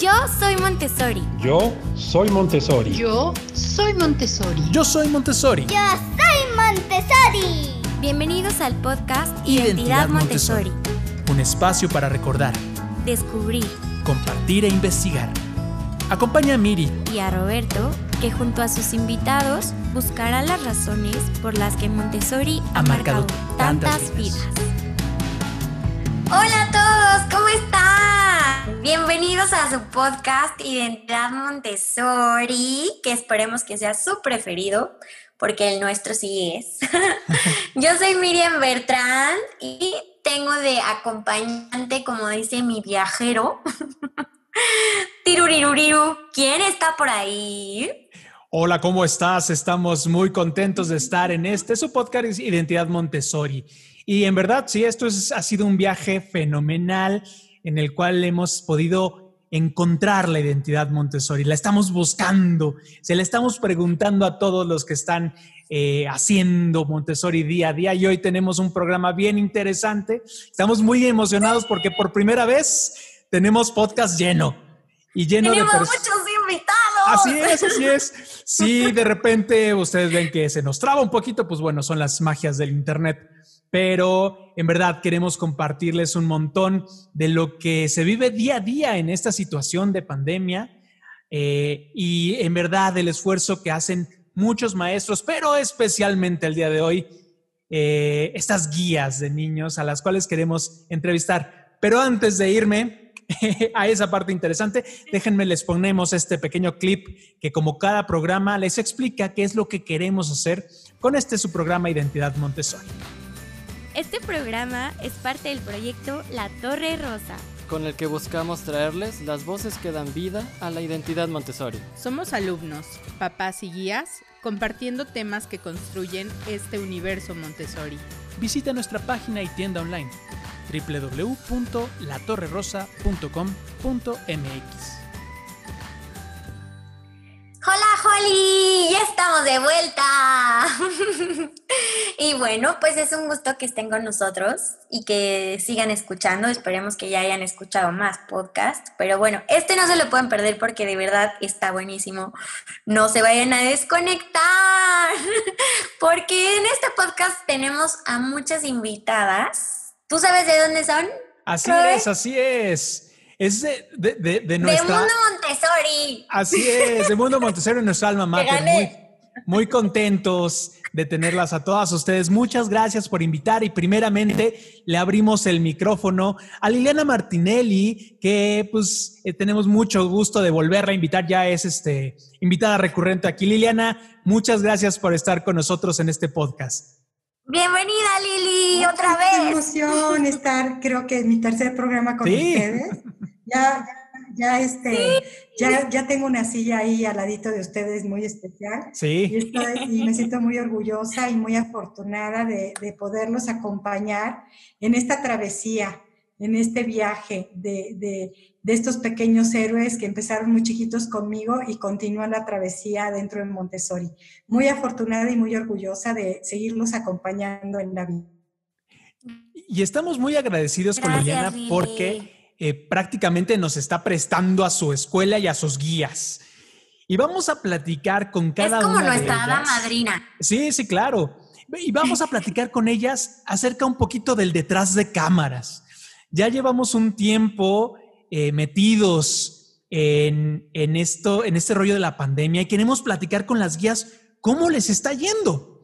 Yo soy Montessori. Yo soy Montessori. Yo soy Montessori. Yo soy Montessori. Yo soy Montessori. Bienvenidos al podcast Identidad, Montessori. Un espacio para recordar, Descubrir compartir e investigar. Acompaña a Miri y a Roberto, que junto a sus invitados buscará las razones por las que Montessori ha, Ha marcado marcado tantas tantas vidas. vidas. Hola Bienvenidos a su podcast Identidad Montessori, que esperemos que sea su preferido, porque el nuestro sí es. Yo soy Miriam Bertrand y tengo de acompañante, como dice mi viajero, Tiruriruriru. ¿Quién está por ahí? Hola, ¿cómo estás? Estamos muy contentos de estar en este su podcast Identidad Montessori. Y en verdad, sí, esto es- ha sido un viaje fenomenal en el cual hemos podido encontrar la identidad Montessori. La estamos buscando, se la estamos preguntando a todos los que están eh, haciendo Montessori día a día. Y hoy tenemos un programa bien interesante. Estamos muy emocionados porque por primera vez tenemos podcast lleno. Y lleno Tenemos de muchos invitados. Así es, así es. Si de repente ustedes ven que se nos traba un poquito, pues bueno, son las magias del Internet. Pero en verdad queremos compartirles un montón de lo que se vive día a día en esta situación de pandemia eh, y en verdad el esfuerzo que hacen muchos maestros, pero especialmente el día de hoy, eh, estas guías de niños a las cuales queremos entrevistar. Pero antes de irme a esa parte interesante, déjenme les ponemos este pequeño clip que como cada programa les explica qué es lo que queremos hacer con este su programa Identidad Montessori. Este programa es parte del proyecto La Torre Rosa. con el que buscamos traerles las voces que dan vida a la identidad Montessori. Somos alumnos, papás y guías, compartiendo temas que construyen este universo Montessori. Visita nuestra página y tienda online www.latorrerosa.com.mx. Hola Holly, ya estamos de vuelta. y bueno, pues es un gusto que estén con nosotros y que sigan escuchando. Esperemos que ya hayan escuchado más podcasts. Pero bueno, este no se lo pueden perder porque de verdad está buenísimo. No se vayan a desconectar porque en este podcast tenemos a muchas invitadas. ¿Tú sabes de dónde son? Así es, así es. Es de, de- de- de nuestra... Mundo Montessori. Así es, de Mundo Montessori, nuestra alma mater. Muy, muy contentos de tenerlas a todas ustedes. Muchas gracias por invitar y primeramente le abrimos el micrófono a Liliana Martinelli, que pues eh, tenemos mucho gusto de volverla a invitar. Ya es este, invitada recurrente aquí. Liliana, muchas gracias por estar con nosotros en este podcast. Bienvenida Lili, otra Qué vez. emoción estar, creo que en mi tercer programa con Sí. ustedes. Ya, ya, este, ya, ya tengo una silla ahí al ladito de ustedes muy especial. Y, Sí, estoy- y me siento muy orgullosa y muy afortunada de, de poderlos acompañar en esta travesía, en este viaje de, de- de estos pequeños héroes que empezaron muy chiquitos conmigo y continúan la travesía dentro de Montessori. Muy afortunada y muy orgullosa de seguirlos acompañando en la vida. y estamos muy agradecidos con Gracias, Liliana Lili. porque eh, prácticamente nos está prestando a su escuela y a sus guías. Y vamos a platicar con Es cada como una de nuestra hada ellas. madrina. Sí, sí, claro. Y vamos a platicar con ellas acerca un poquito del detrás de cámaras. Ya llevamos un tiempo eh, metidos en, en esto, en este rollo de la pandemia y queremos platicar con las guías cómo les está yendo.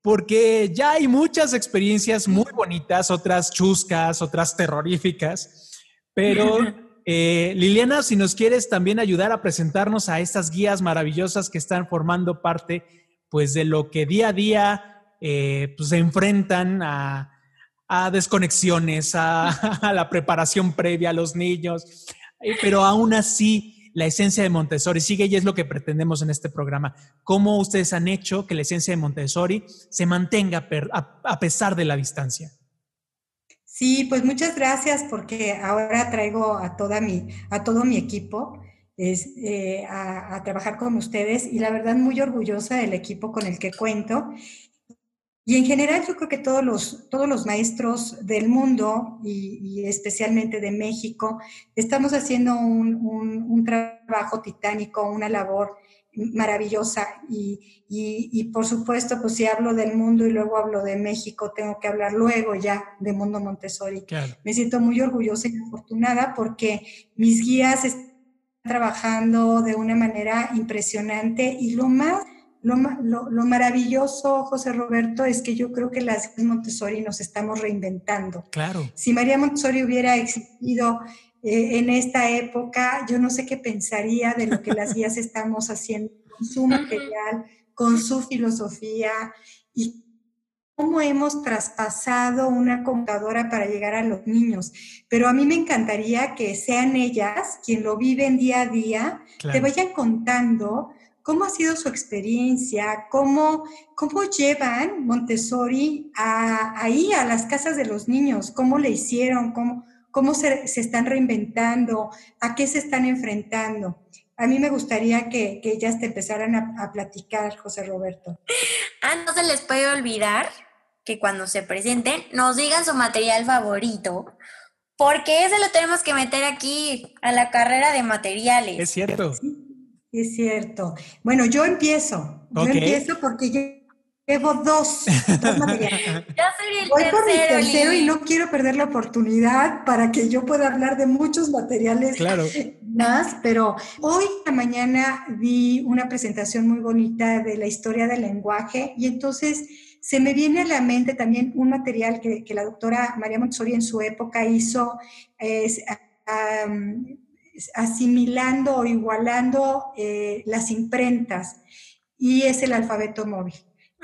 Porque ya hay muchas experiencias muy bonitas, otras chuscas, otras terroríficas, pero eh, Liliana, si nos quieres también ayudar a presentarnos a estas guías maravillosas que están formando parte pues de lo que día a día eh, pues, se enfrentan a, a desconexiones, a, a la preparación previa a los niños, Eh, pero aún así la esencia de Montessori sigue y es lo que pretendemos en este programa. ¿Cómo ustedes han hecho que la esencia de Montessori se mantenga a pesar de la distancia? Sí, pues muchas gracias porque ahora traigo a toda mi, a todo mi equipo eh, a, trabajar con ustedes y la verdad muy orgullosa del equipo con el que cuento. Y en general yo creo que todos los, todos los maestros del mundo y, especialmente de México estamos haciendo un, un, trabajo titánico, una labor maravillosa y, y, por supuesto pues si hablo del mundo y luego hablo de México tengo que hablar luego ya de Mundo Montessori. Me siento muy orgullosa y afortunada porque mis guías están trabajando de una manera impresionante y lo más lo, maravilloso, José Roberto, es que yo creo que las Montessori nos estamos reinventando. Claro. Si María Montessori hubiera existido eh, en esta época, yo no sé qué pensaría de lo que las guías estamos haciendo con su material, con su filosofía y cómo hemos traspasado una computadora para llegar a los niños. Pero a mí me encantaría que sean ellas quien lo viven día a día, te vayan contando ¿Cómo ha sido su experiencia? ¿Cómo, cómo llevan Montessori ahí a las casas de los niños? ¿Cómo le hicieron? ¿Cómo, cómo se, están reinventando? ¿A qué se están enfrentando? A mí me gustaría que, ellas te empezaran a, a, platicar, José Roberto. Ah, no se les puede olvidar que cuando se presenten nos digan su material favorito, porque ese lo tenemos que meter aquí a la carrera de materiales. Es cierto. Es cierto. Bueno, yo empiezo. Yo empiezo porque yo llevo dos, dos materiales. el Voy por mi tercero y no quiero perder la oportunidad para que yo pueda hablar de muchos materiales más, pero hoy a la mañana vi una presentación muy bonita de la historia del lenguaje y entonces se me viene a la mente también un material que, la doctora María Montessori en su época hizo, es, asimilando o igualando eh, las imprentas y es el alfabeto móvil.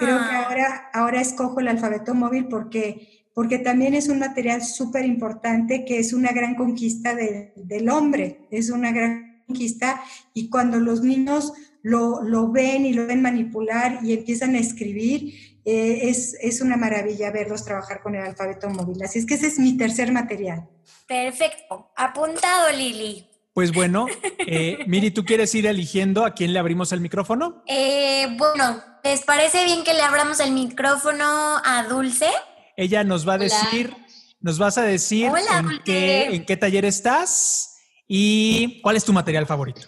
Creo que ah. ahora, ahora escojo el alfabeto móvil porque, porque también es un material súper importante que es una gran conquista del hombre, es una gran conquista y cuando los niños lo, lo ven y lo ven manipular y empiezan a escribir, eh, es, es una maravilla verlos trabajar con el alfabeto móvil. Así es que ese es mi tercer material. Perfecto. Apuntado, Lili. Pues bueno, eh, Miri, ¿tú quieres ir eligiendo a quién le abrimos el micrófono? Eh, bueno, ¿les parece bien que le abramos el micrófono a Dulce? Ella nos va a decir, nos vas a decir en, qué, en qué taller estás y cuál es tu material favorito.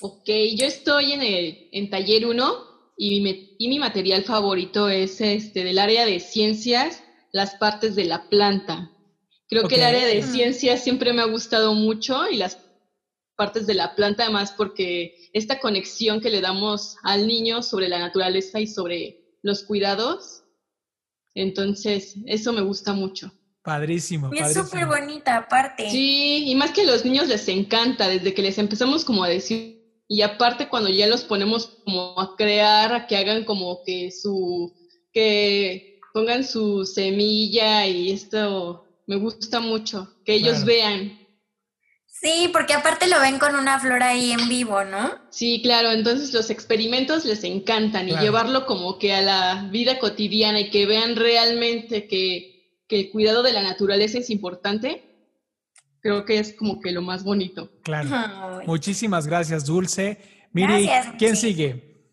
Ok, yo estoy en, el, en taller 1 y mi, y mi material favorito es este del área de ciencias, las partes de la planta. Creo que el área de ciencia siempre me ha gustado mucho y las partes de la planta además porque esta conexión que le damos al niño sobre la naturaleza y sobre los cuidados, entonces eso me gusta mucho. Padrísimo. Y es súper bonita aparte. Sí, y más que a los niños les encanta, desde que les empezamos como a decir, y aparte cuando ya los ponemos como a crear, a que hagan como que su, que pongan su semilla y esto me gusta mucho que ellos vean. Sí, porque aparte lo ven con una flor ahí en vivo, ¿no? Sí, claro, entonces los experimentos les encantan y llevarlo como que a la vida cotidiana y que vean realmente que, el cuidado de la naturaleza es importante, creo que es como que lo más bonito. Claro. Muchísimas gracias, Dulce. Miri, ¿quién sigue?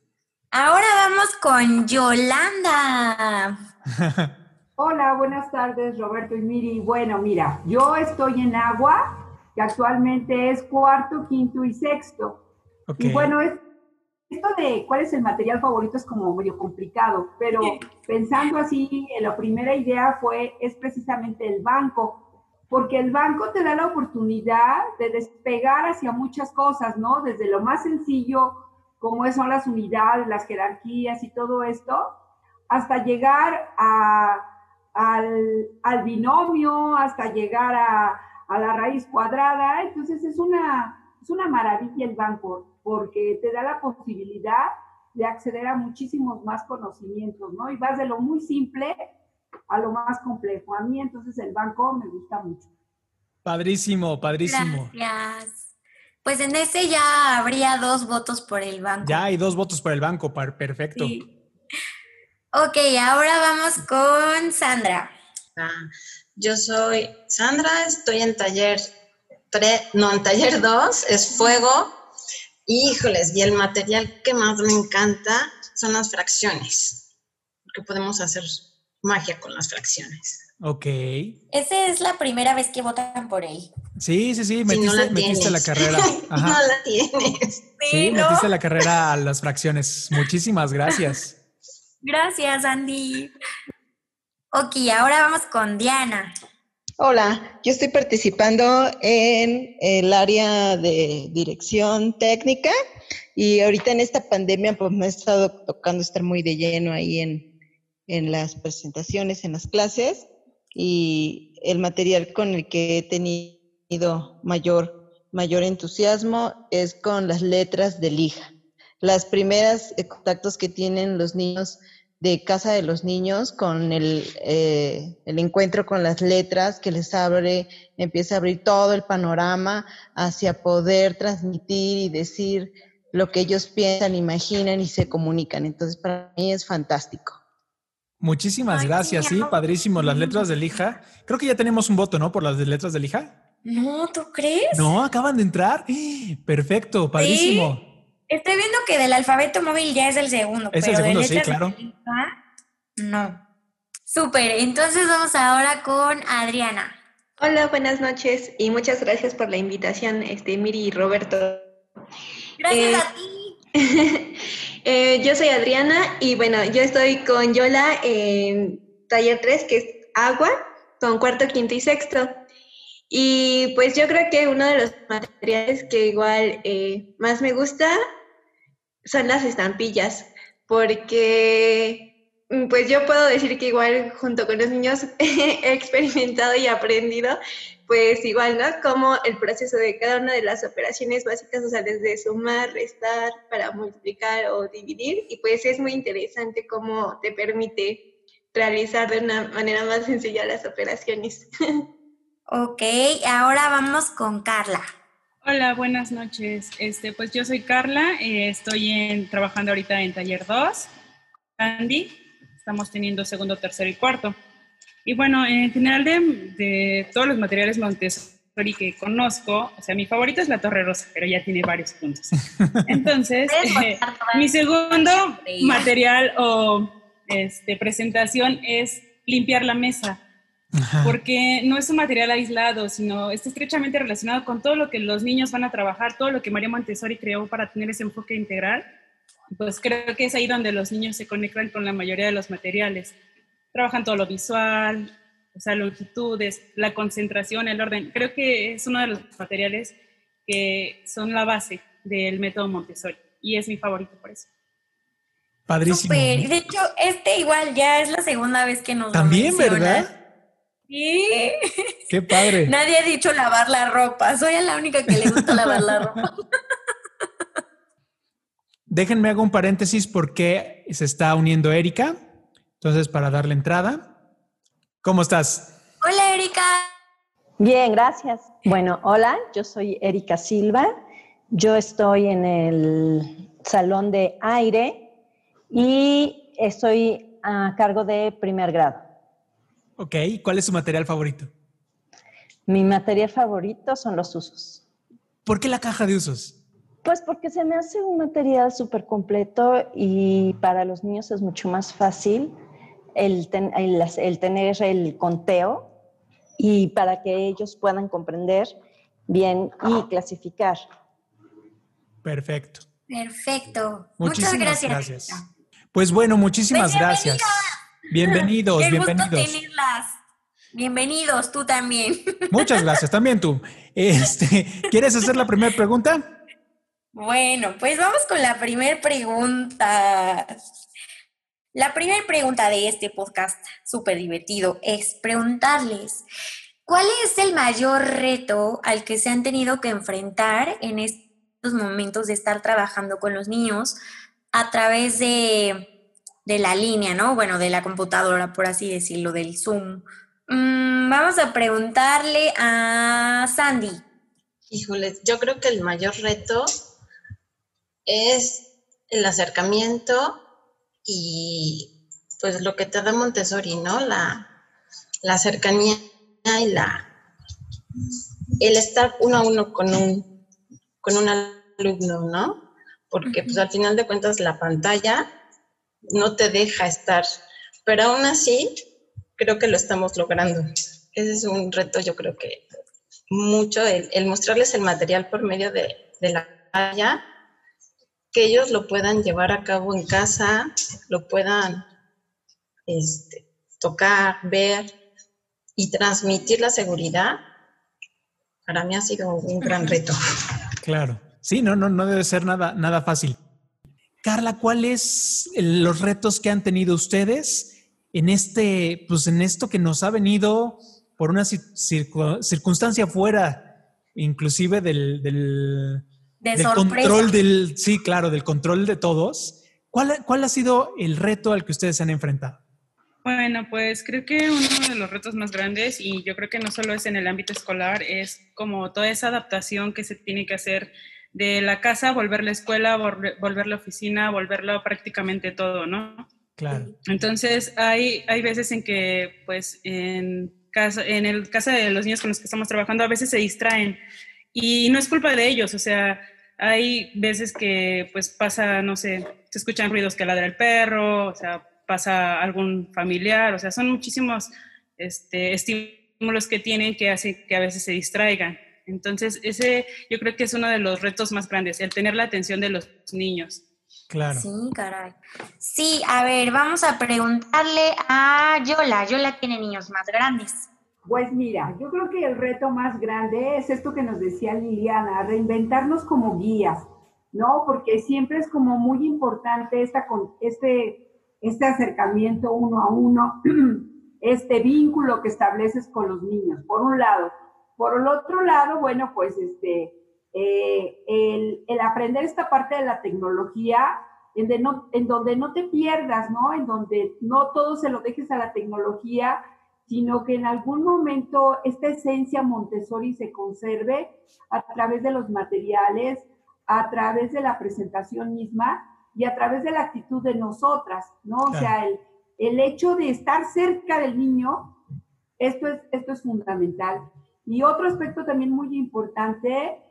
Ahora vamos con Yolanda. Hola, buenas tardes, Roberto y Miri. Bueno, mira, yo estoy en agua, que actualmente es cuarto, quinto y sexto. Y bueno, esto de cuál es el material favorito es como medio complicado, pero pensando así, la primera idea fue, es precisamente el banco, porque el banco te da la oportunidad de despegar hacia muchas cosas, ¿no? Desde lo más sencillo, como son las unidades, las jerarquías y todo esto, hasta llegar a al, binomio hasta llegar a, la raíz cuadrada. Entonces es una, es una maravilla el banco porque te da la posibilidad de acceder a muchísimos más conocimientos, ¿no? Y vas de lo muy simple a lo más complejo. A mí entonces el banco me gusta mucho. Padrísimo, padrísimo. Gracias. Pues en ese ya habría dos votos por el banco. Ya hay dos votos por el banco, perfecto. Ok, ahora vamos con Sandra. Ah, yo soy Sandra, estoy en taller no, en taller 2, es fuego. Híjoles, y el material que más me encanta son las fracciones. porque podemos hacer magia con las fracciones. Ok. Esa es la primera vez que votan por él. Sí, sí, sí, metiste, la, metiste la, carrera. Ajá. No la tienes. Sí, metiste la carrera a las fracciones. Muchísimas gracias. Gracias, Andy. Ok, ahora vamos con Diana. Hola, yo estoy participando en el área de dirección técnica y ahorita en esta pandemia pues me ha estado tocando estar muy de lleno ahí en, en las presentaciones, en las clases y el material con el que he tenido mayor, mayor entusiasmo es con las letras de lija. Las primeras contactos que tienen los niños de Casa de los Niños con el, eh, el, encuentro con las letras que les abre, empieza a abrir todo el panorama hacia poder transmitir y decir lo que ellos piensan, imaginan y se comunican. Entonces, para mí es fantástico. Muchísimas gracias, sí, padrísimo. Las letras de lija. Creo que ya tenemos un voto, ¿no? Por las letras de lija. No, ¿tú crees? No, acaban de entrar. Perfecto, padrísimo. Estoy viendo que del alfabeto móvil ya es el segundo. Es el segundo, sí, claro. no. Súper. Entonces vamos ahora con Adriana. Hola, buenas noches y muchas gracias por la invitación, este, Miri y Roberto. Gracias eh, a ti. eh, yo soy Adriana y bueno, yo estoy con Yola en taller 3, que es agua, con cuarto, quinto y sexto. Y pues yo creo que uno de los materiales que igual eh, más me gusta son las estampillas, porque mm, pues yo puedo decir que igual junto con los niños he experimentado y aprendido, pues igual, ¿no? Como el proceso de cada una de las operaciones básicas, o sea, desde sumar, restar, para multiplicar o dividir, y pues es muy interesante cómo te permite realizar de una manera más sencilla las operaciones. Ok, ahora vamos con Carla. Hola, buenas noches. Este, pues yo soy Carla, eh, estoy en, trabajando ahorita en taller 2, Andy. Estamos teniendo segundo, tercero y cuarto. Y bueno, en general de, todos los materiales Montessori que conozco, o sea, mi favorito es la Torre Rosa, pero ya tiene varios puntos. Entonces, eh, mi segundo material o este, presentación es limpiar la mesa porque no es un material aislado, sino está estrechamente relacionado con todo lo que los niños van a trabajar, todo lo que María Montessori creó para tener ese enfoque integral. Pues creo que es ahí donde los niños se conectan con la mayoría de los materiales. Trabajan todo lo visual, o sea, longitudes, la concentración, el orden. Creo que es uno de los materiales que son la base del método Montessori y es mi favorito por eso. Padrísimo. De hecho, este igual ya es la segunda vez que nos También, ¿verdad? Sí. Qué padre. Nadie ha dicho lavar la ropa. Soy la única que le gusta lavar la ropa. Déjenme hago un paréntesis porque se está uniendo Erika. Entonces, para darle entrada. ¿Cómo estás? Hola, Erika. Bien, gracias. Bueno, hola, yo soy Erika Silva. Yo estoy en el salón de aire y estoy a cargo de primer grado. Ok, ¿cuál es su material favorito? Mi material favorito son los usos. ¿Por qué la caja de usos? Pues porque se me hace un material súper completo y para los niños es mucho más fácil el, el, tener el conteo y para que ellos puedan comprender bien y clasificar. Perfecto. Perfecto. Muchas gracias. Pues bueno, muchísimas pues gracias. Bienvenidos, Qué bienvenidos. Gusto tenerlas. Bienvenidos, tú también. Muchas gracias, también tú. Este, ¿Quieres hacer la primera pregunta? Bueno, pues vamos con la primera pregunta. La primera pregunta de este podcast, súper divertido, es preguntarles, ¿cuál es el mayor reto al que se han tenido que enfrentar en estos momentos de estar trabajando con los niños a través de de la línea, ¿no? Bueno, de la computadora, por así decirlo, del Zoom. Mm, vamos a preguntarle a Sandy. Híjole, yo creo que el mayor reto es el acercamiento y pues lo que te da Montessori, ¿no? La, la cercanía y la el estar uno a uno con un con un alumno, ¿no? Porque pues al final de cuentas la pantalla no te deja estar pero aún así creo que lo estamos logrando. Ese es un reto, yo creo que mucho, el, mostrarles el material por medio de, la pantalla, que ellos lo puedan llevar a cabo en casa, lo puedan este, tocar, ver y transmitir la seguridad, para mí ha sido un gran reto. Claro. Sí, no, no, no debe ser nada, nada fácil. Carla, ¿cuáles los retos que han tenido ustedes en este, pues en esto que nos ha venido por una circunstancia fuera, inclusive del, del, control del, sí, claro, del control de todos? ¿Cuál, ¿Cuál ha sido el reto al que ustedes se han enfrentado? Bueno, pues creo que uno de los retos más grandes, y yo creo que no solo es en el ámbito escolar, es como toda esa adaptación que se tiene que hacer de la casa, volver la escuela, volver la oficina, volverlo prácticamente todo, ¿no? Claro. Entonces, hay, hay veces en que, pues, en, casa, en el caso de los niños con los que estamos trabajando, a veces se distraen y no es culpa de ellos, o sea, hay veces que, pues, pasa, no sé, se escuchan ruidos que ladra el perro, o sea, pasa algún familiar, o sea, son muchísimos este, estímulos que tienen que hacen que a veces se distraigan. Entonces, ese yo creo que es uno de los retos más grandes, el tener la atención de los niños. Claro. Sí, caray. Sí, a ver, vamos a preguntarle a Yola. Yola tiene niños más grandes. Pues mira, yo creo que el reto más grande es esto que nos decía Liliana, reinventarnos como guías, ¿no? Porque siempre es como muy importante esta, este, este acercamiento uno a uno, este vínculo que estableces con los niños, por un lado. Por el otro lado, bueno, pues este, eh, el, aprender esta parte de la tecnología, en, no, en donde no te pierdas, ¿no? En donde no todo se lo dejes a la tecnología, sino que en algún momento esta esencia Montessori se conserve a través de los materiales, a través de la presentación misma y a través de la actitud de nosotras, ¿no? O sea, el, el hecho de estar cerca del niño, esto es, esto es fundamental. Y otro aspecto también muy importante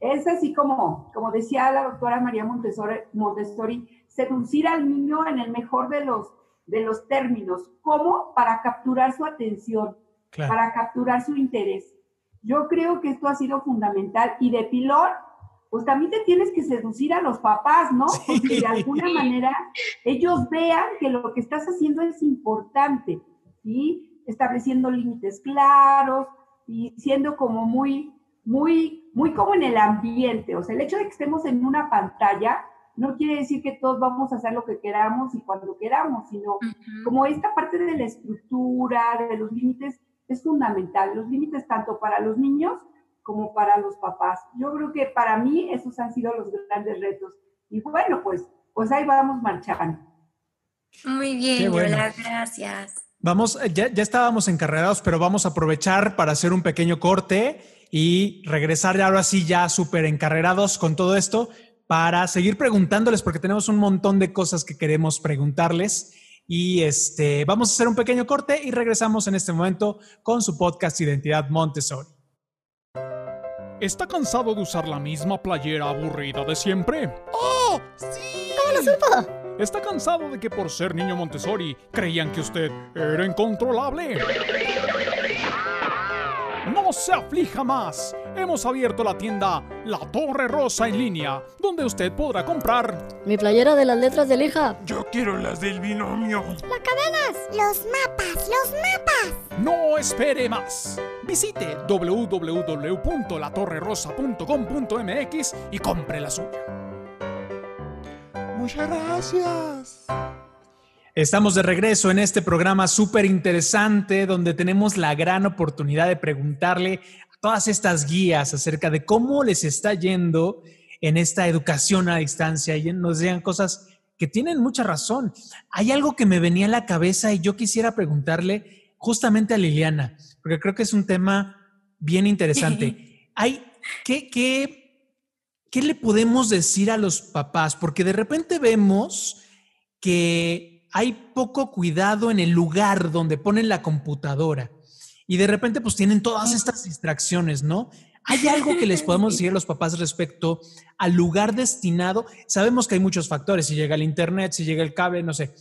es así como, como decía la doctora María Montessori, Montessori seducir al niño en el mejor de los, de los términos. ¿Cómo? Para capturar su atención, para capturar su interés. Yo creo que esto ha sido fundamental. Y de pilón, pues también te tienes que seducir a los papás, ¿no? Porque de alguna manera ellos vean que lo que estás haciendo es importante, ¿sí? Estableciendo límites claros, y siendo como muy, muy, muy como en el ambiente. O sea, el hecho de que estemos en una pantalla no quiere decir que todos vamos a hacer lo que queramos y cuando queramos, sino como esta parte de la estructura, de los límites, es fundamental. Los límites tanto para los niños como para los papás. Yo creo que para mí esos han sido los grandes retos. Y bueno, pues, pues ahí vamos marchando. Muy bien, gracias. Vamos, eh, ya, ya estábamos encarregados, pero vamos a aprovechar para hacer un pequeño corte y regresar ahora sí ya súper encarrerados con todo esto para seguir preguntándoles porque tenemos un montón de cosas que queremos preguntarles. Y este, vamos a hacer un pequeño corte y regresamos en este momento con su podcast Identidad Montessori. ¿Está cansado de usar la misma playera aburrida de siempre? ¡Oh! ¡Sí! ¿Cómo lo supo? ¿Está cansado de que por ser niño Montessori creían que usted era incontrolable? No se aflija más. Hemos abierto la tienda La Torre Rosa en línea, donde usted podrá comprar mi playera de las letras de hija. Yo quiero las del binomio. Las cadenas, los mapas, los mapas. No espere más. Visite www.latorrerosa.com.mx y compre la suya. Muchas gracias. Estamos de regreso en este programa súper interesante donde tenemos la gran oportunidad de preguntarle a todas estas guías acerca de cómo les está yendo en esta educación a distancia y nos digan cosas que tienen mucha razón. Hay algo que me venía a la cabeza y yo quisiera preguntarle justamente a Liliana, porque creo que es un tema bien interesante. Hay, ¿qué, qué ¿qué le podemos decir a los papás? Porque de repente vemos que hay poco cuidado en el lugar donde ponen la computadora y de repente pues tienen todas estas distracciones, ¿no? ¿Hay algo que les podemos decir a los papás respecto al lugar destinado? Sabemos que hay muchos factores, si llega el internet, si llega el cable, no sé,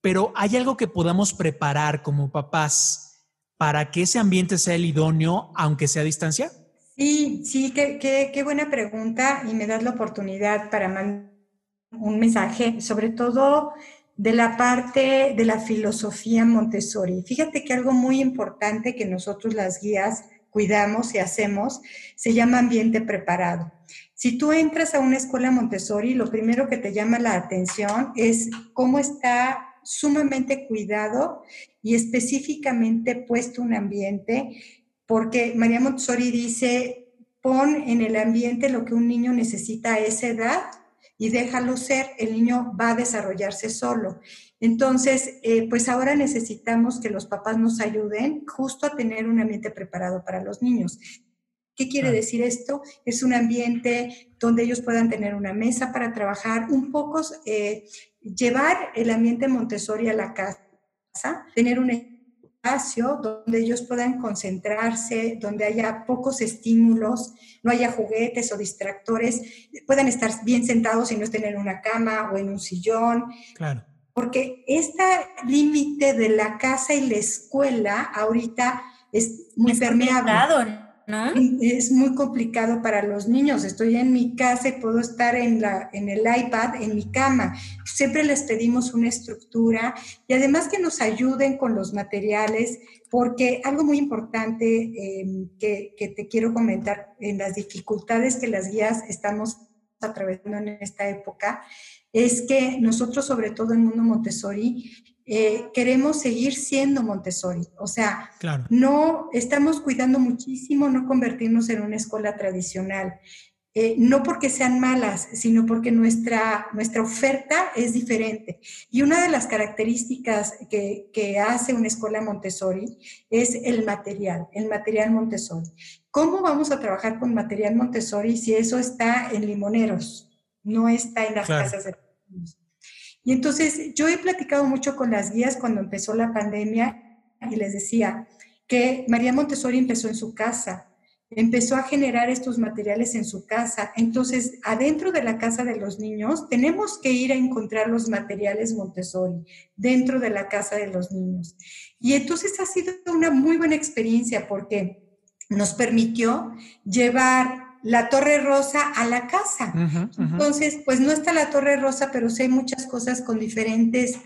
pero ¿hay algo que podamos preparar como papás para que ese ambiente sea el idóneo, aunque sea a distancia? Sí, sí, qué, qué, buena pregunta y me das la oportunidad para mandar un mensaje, sobre todo de la parte de la filosofía Montessori. Fíjate que algo muy importante que nosotros las guías cuidamos y hacemos se llama ambiente preparado. Si tú entras a una escuela Montessori, lo primero que te llama la atención es cómo está sumamente cuidado y específicamente puesto un ambiente, porque María Montessori dice, pon en el ambiente lo que un niño necesita a esa edad y déjalo ser, el niño va a desarrollarse solo. Entonces, eh, pues ahora necesitamos que los papás nos ayuden justo a tener un ambiente preparado para los niños. ¿Qué quiere decir esto? Es un ambiente donde ellos puedan tener una mesa para trabajar, un poco eh, llevar el ambiente Montessori a la casa, tener un espacio donde ellos puedan concentrarse, donde haya pocos estímulos, no haya juguetes o distractores, puedan estar bien sentados y no estén en una cama o en un sillón. Claro. Porque este límite de la casa y la escuela ahorita es muy permeable. Es muy complicado para los niños. Estoy en mi casa y puedo estar en, la, en el iPad, en mi cama. Siempre les pedimos una estructura y además que nos ayuden con los materiales, porque algo muy importante em, que, que te quiero comentar en las dificultades que las guías estamos atravesando en esta época, es que nosotros, sobre todo en Mundo Montessori, eh, queremos seguir siendo Montessori. O sea, no estamos cuidando muchísimo no convertirnos en una escuela tradicional. Eh, no porque sean malas, sino porque nuestra, nuestra oferta es diferente. Y una de las características que, que hace una escuela Montessori es el material, el material Montessori. ¿Cómo vamos a trabajar con material Montessori si eso está en limoneros, no está en las casas de niños? Y entonces yo he platicado mucho con las guías cuando empezó la pandemia y les decía que María Montessori empezó en su casa, empezó a generar estos materiales en su casa. Entonces, adentro de la casa de los niños, tenemos que ir a encontrar los materiales Montessori dentro de la casa de los niños. Y entonces ha sido una muy buena experiencia porque nos permitió llevar la Torre Rosa a la casa. Entonces, pues no está la Torre Rosa, pero sí hay muchas cosas con diferentes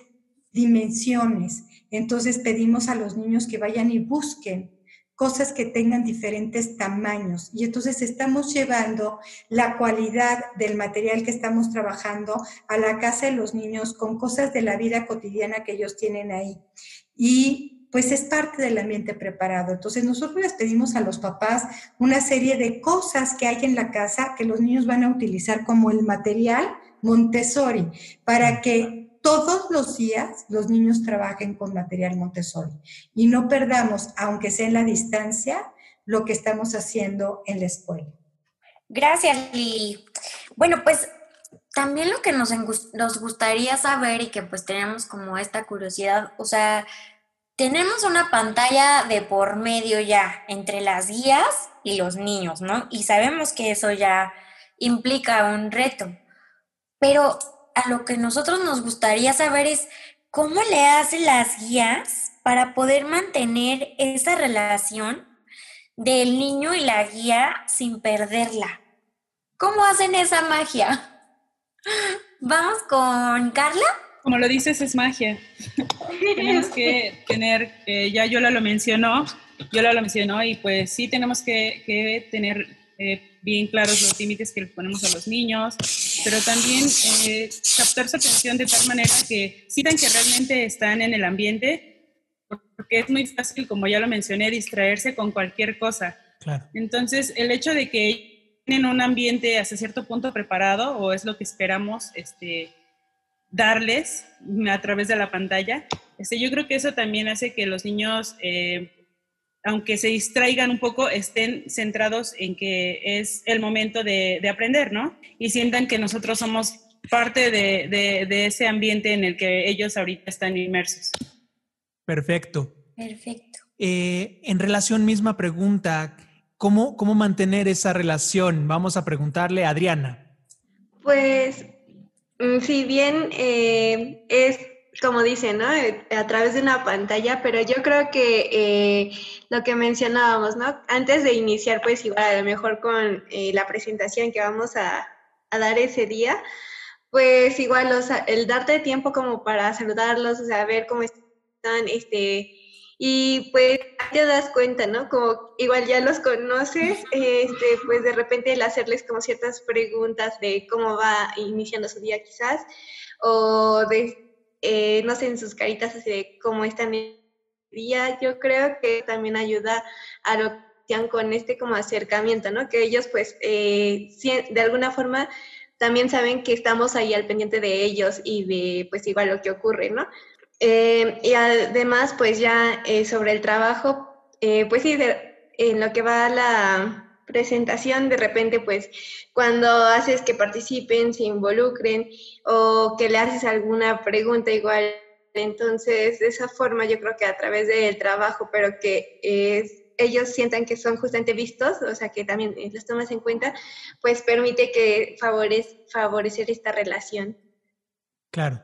dimensiones. Entonces pedimos a los niños que vayan y busquen cosas que tengan diferentes tamaños. Y entonces estamos llevando la cualidad del material que estamos trabajando a la casa de los niños con cosas de la vida cotidiana que ellos tienen ahí. Y pues es parte del ambiente preparado. Entonces nosotros les pedimos a los papás una serie de cosas que hay en la casa que los niños van a utilizar como el material Montessori para que todos los días los niños trabajen con material Montessori y no perdamos, aunque sea en la distancia, lo que estamos haciendo en la escuela. Gracias, Lili. Bueno, pues también lo que nos, nos gustaría saber y que pues tenemos como esta curiosidad, o sea, tenemos una pantalla de por medio ya entre las guías y los niños, ¿no? Y sabemos que eso ya implica un reto. Pero a lo que nosotros nos gustaría saber es cómo le hacen las guías para poder mantener esa relación del niño y la guía sin perderla. ¿Cómo hacen esa magia? Vamos con Carla como lo dices, es magia. tenemos que tener, eh, ya Yola lo mencionó, Yola lo mencionó, y pues sí tenemos que, tener eh, bien claros los límites que le ponemos a los niños, pero también eh, captar su atención de tal manera que sientan que realmente están en el ambiente, porque es muy fácil, como ya lo mencioné, distraerse con cualquier cosa. Entonces, el hecho de que tienen un ambiente hasta cierto punto preparado, o es lo que esperamos, este, darles a través de la pantalla. Este, yo creo que eso también hace que los niños, eh, aunque se distraigan un poco, estén centrados en que es el momento de, aprender, ¿no? Y sientan que nosotros somos parte de, ese ambiente en el que ellos ahorita están inmersos. Perfecto. Perfecto. Eh, en relación, misma pregunta, ¿cómo, ¿cómo mantener esa relación? Vamos a preguntarle a Adriana. Pues si bien eh, es como dicen, ¿no? Eh, a través de una pantalla, pero yo creo que eh, lo que mencionábamos, ¿no? Antes de iniciar, pues igual a lo mejor con eh, la presentación que vamos a, dar ese día, pues igual sea, el darte tiempo como para saludarlos, o sea, ver cómo están, este, y pues te das cuenta, ¿no? Como igual ya los conoces, este, pues de repente el hacerles como ciertas preguntas de cómo va iniciando su día quizás, o de eh, no sé, en sus caritas así de cómo están el día, yo creo que también ayuda a lo que con este como acercamiento, ¿no? Que ellos pues eh, de alguna forma también saben que estamos ahí al pendiente de ellos y de pues igual lo que ocurre, ¿no? Eh, y además pues ya sobre el trabajo, pues sí, en lo que va la presentación, de repente, pues, cuando haces que participen, se involucren o que le haces alguna pregunta igual. Entonces, de esa forma yo creo que a través del trabajo, pero que ellos sientan que son justamente vistos, o sea, que también los tomas en cuenta, pues permite que favorece, favorecer esta relación. Claro.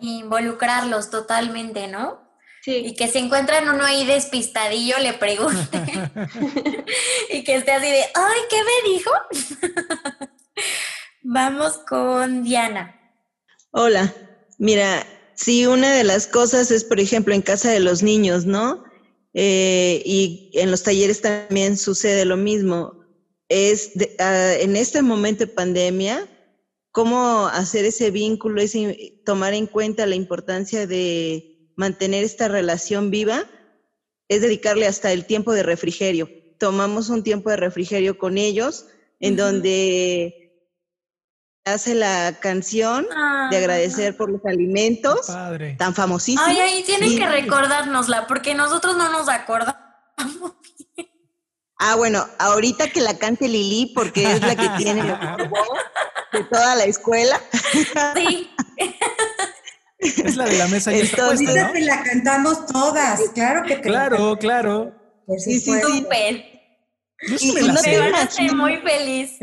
Involucrarlos totalmente, ¿no? Y que se encuentran uno ahí despistadillo, le pregunte. y que esté así de, ay, ¿qué me dijo? Vamos con Diana. Hola, mira, sí, una de las cosas es, por ejemplo, en casa de los niños, ¿no? Eh, y en los talleres también sucede lo mismo. Es ah, en este momento de pandemia, cómo hacer ese vínculo, ese, tomar en cuenta la importancia de mantener esta relación viva es dedicarle hasta el tiempo de refrigerio. Tomamos un tiempo de refrigerio con ellos en donde hace la canción de ah. agradecer por los alimentos tan famosísimos. Ay, ahí tienen que recordárnosla porque nosotros no nos acordamos. Ah, bueno, ahorita que la cante Lili porque es la que tiene de toda la escuela. Sí. Es la de la mesa y está puesta, ¿no? te la cantamos todas, claro que te Claro, claro. Por sí, sí, súper. Y, me, no te muy feliz.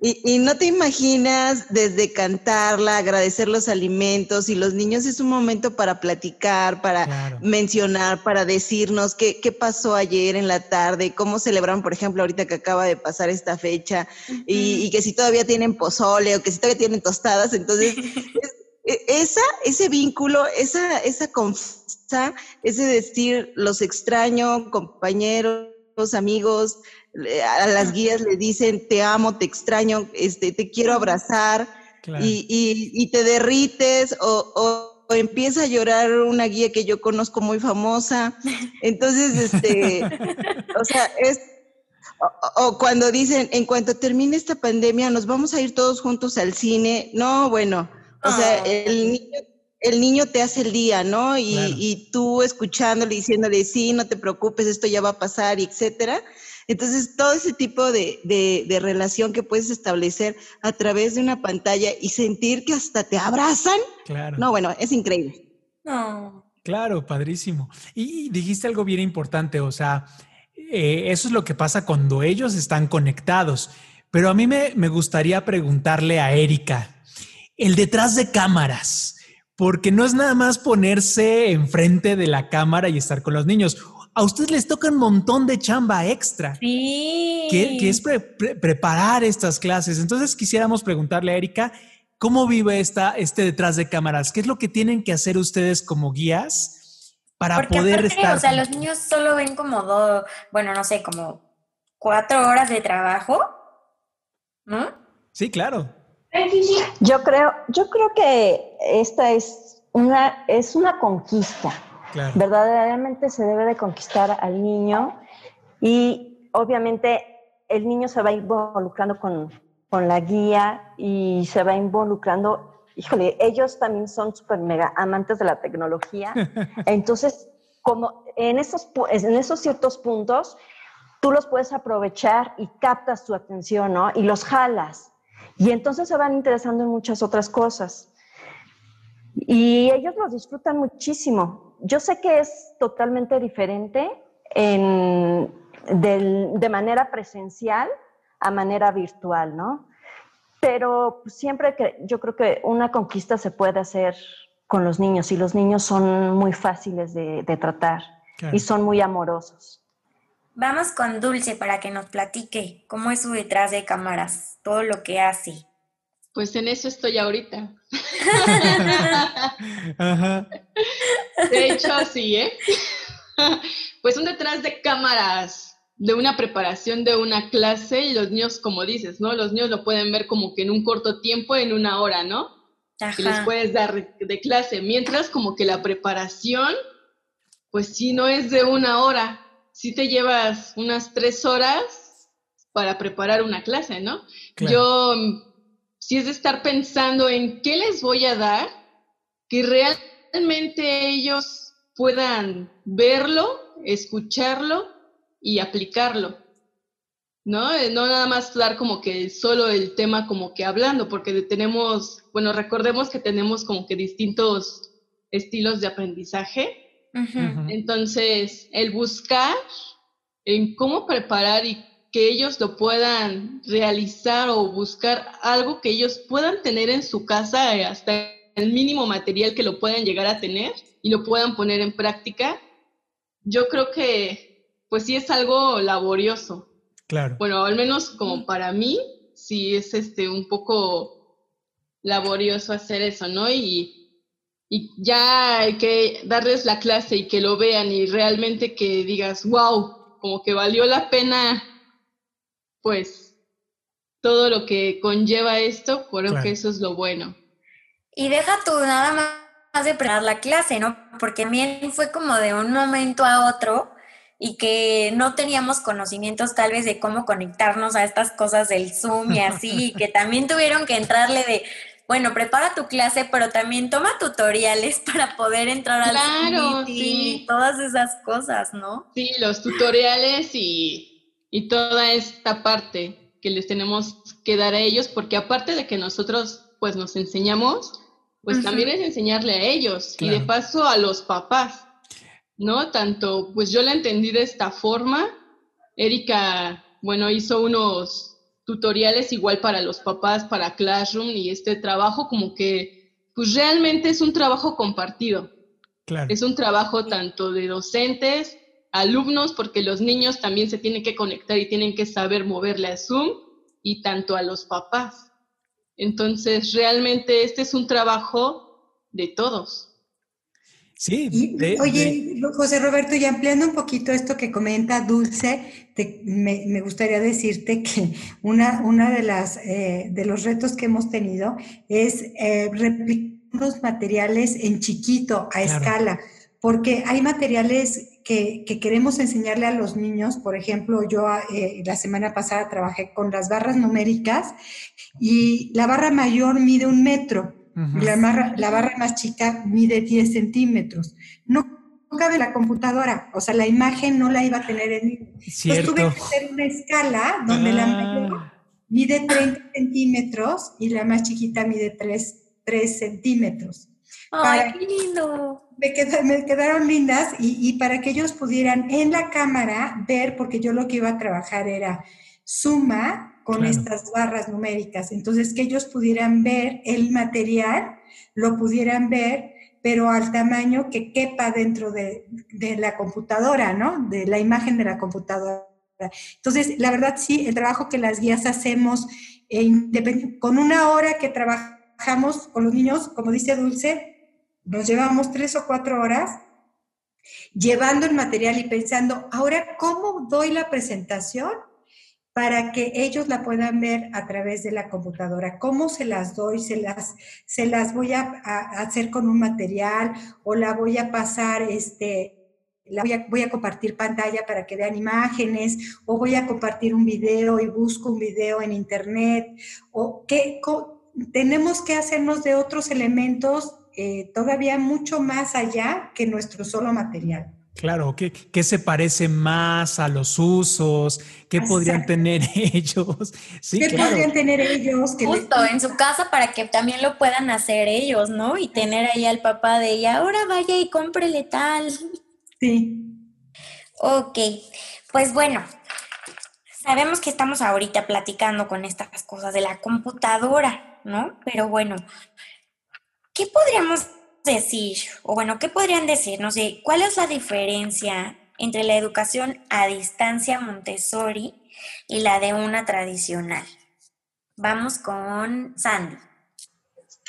Y, y, no te imaginas desde cantarla, agradecer los alimentos y los niños es un momento para platicar, para mencionar, para decirnos qué, qué, pasó ayer en la tarde, cómo celebraron, por ejemplo, ahorita que acaba de pasar esta fecha y, y, que si todavía tienen pozole o que si todavía tienen tostadas. Entonces, es, e, esa, ese vínculo, esa, esa confianza, ese decir, los extraño, compañeros, amigos, a las guías le dicen, te amo, te extraño, este, te quiero abrazar, y, y, te derrites, o, o, empieza a llorar una guía que yo conozco muy famosa. Entonces, este, o sea, es o, cuando dicen, en cuanto termine esta pandemia, nos vamos a ir todos juntos al cine. No, bueno, o sea, el niño, el niño te hace el día, ¿no? Y, y, tú escuchándole, diciéndole, sí, no te preocupes, esto ya va a pasar, y etcétera. Entonces, todo ese tipo de, de, de, relación que puedes establecer a través de una pantalla y sentir que hasta te abrazan. Claro. No, bueno, es increíble. No. Claro, padrísimo. Y dijiste algo bien importante, o sea, eh, eso es lo que pasa cuando ellos están conectados. Pero a mí me, me gustaría preguntarle a Erika, el detrás de cámaras, porque no es nada más ponerse enfrente de la cámara y estar con los niños. A ustedes les toca un montón de chamba extra. Sí. Que, es preparar estas clases. Entonces quisiéramos preguntarle a Erika, ¿cómo vive esta, este detrás de cámaras? ¿Qué es lo que tienen que hacer ustedes como guías para poder estar? O sea, los niños solo ven como dos, bueno, no sé, como cuatro horas de trabajo, ¿no? Sí, claro. Yo creo, yo creo que esta es una, es una conquista. Verdaderamente se debe de conquistar al niño y obviamente el niño se va involucrando con, con la guía y se va involucrando. Híjole, ellos también son súper mega amantes de la tecnología. Entonces, como en esos, en esos ciertos puntos, tú los puedes aprovechar y captas tu atención, ¿no? Y los jalas. Y entonces se van interesando en muchas otras cosas. Y ellos los disfrutan muchísimo. Yo sé que es totalmente diferente en, de, manera presencial a manera virtual, ¿no? Pero siempre que yo creo que una conquista se puede hacer con los niños y los niños son muy fáciles de, tratar y son muy amorosos. Vamos con Dulce para que nos platique cómo es su detrás de cámaras, todo lo que hace. Pues en eso estoy ahorita. De hecho, sí, ¿eh? Pues un detrás de cámaras de una preparación de una clase y los niños, como dices, ¿no? Los niños lo pueden ver como que en un corto tiempo, en una hora, ¿no? Que les puedes dar de clase. Mientras como que la preparación, pues sí, no es de una hora. Sí te llevas unas tres horas para preparar una clase, ¿no? Yo sí es de estar pensando en qué les voy a dar, que realmente ellos puedan verlo, escucharlo y aplicarlo. ¿No? Eh, no nada más dar como que solo el tema como que hablando, porque tenemos, bueno, recordemos que tenemos como que distintos estilos de aprendizaje. Entonces, el buscar en cómo preparar y que ellos lo puedan realizar o buscar algo que ellos puedan tener en su casa, eh, hasta el mínimo material que lo puedan llegar a tener y lo puedan poner en práctica, yo creo que pues sí es algo laborioso. Claro. Bueno, al menos como para mí, sí es este un poco laborioso hacer eso, ¿no? Y, y ya hay que darles la clase y que lo vean y realmente que digas, wow, como que valió la pena pues todo lo que conlleva esto, creo que eso es lo bueno. Y deja tú nada más de preparar la clase, ¿no? Porque también fue como de un momento a otro y que no teníamos conocimientos tal vez de cómo conectarnos a estas cosas del Zoom y así, y que también tuvieron que entrarle de, bueno, prepara tu clase, pero también toma tutoriales para poder entrar al claro, y todas esas cosas, ¿no? Sí, los tutoriales y y toda esta parte que les tenemos que dar a ellos, porque aparte de que nosotros pues nos enseñamos, pues también es enseñarle a ellos y de paso a los papás, ¿no? Tanto, pues yo la entendí de esta forma, Erika, bueno, hizo unos tutoriales igual para los papás, para Classroom y este trabajo como que, pues realmente es un trabajo compartido. Claro. Es un trabajo tanto de docentes, alumnos, porque los niños también se tienen que conectar y tienen que saber moverle a Zoom, y tanto a los papás. Entonces, realmente este es un trabajo de todos. Sí. oye, José Roberto, y ampliando un poquito esto que comenta Dulce, me, gustaría decirte que una, una de, las, eh, de los retos que hemos tenido es eh, replicar los materiales en chiquito, a escala, porque hay materiales que, queremos enseñarle a los niños. Por ejemplo, yo eh, la semana pasada trabajé con las barras numéricas y la barra mayor mide un metro y la barra, la barra más chica mide 10 centímetros. No cabe la computadora, o sea, la imagen no la iba a tener en... Entonces tuve que hacer una escala donde la mayor ah. mide 30 centímetros y la más chiquita mide 3, 3 centímetros. ¡Ay, qué lindo! Me, me quedaron lindas y, para que ellos pudieran en la cámara ver, porque yo lo que iba a trabajar era suma con estas barras numéricas. Entonces, que ellos pudieran ver el material, lo pudieran ver, pero al tamaño que quepa dentro de, de la computadora, ¿no? De la imagen de la computadora. Entonces, la verdad sí, el trabajo que las guías hacemos eh, con una hora que trabajamos con los niños, como dice Dulce, nos llevamos tres o cuatro horas llevando el material y pensando, ahora, ¿cómo doy la presentación para que ellos la puedan ver a través de la computadora? ¿Cómo se las doy? ¿Se las, se las voy a, hacer con un material o la voy a pasar, este, la voy a, voy a, compartir pantalla para que vean imágenes, o voy a compartir un video y busco un video en internet, o qué, tenemos que hacernos de otros elementos eh, todavía mucho más allá que nuestro solo material. Claro, ¿qué, qué se parece más a los usos? ¿Qué podrían tener ellos? Sí, ¿Qué podrían tener ellos? Justo, en su casa para que también lo puedan hacer ellos, ¿no? Y tener ahí al papá de ella, ahora vaya y cómprele tal. Sí. Ok, pues bueno, sabemos que estamos ahorita platicando con estas cosas de la computadora, ¿no? Pero bueno, ¿qué podríamos decir, o bueno, ¿qué podrían decir? No sé, ¿cuál es la diferencia entre la educación a distancia Montessori y la de una tradicional? Vamos con Sandy.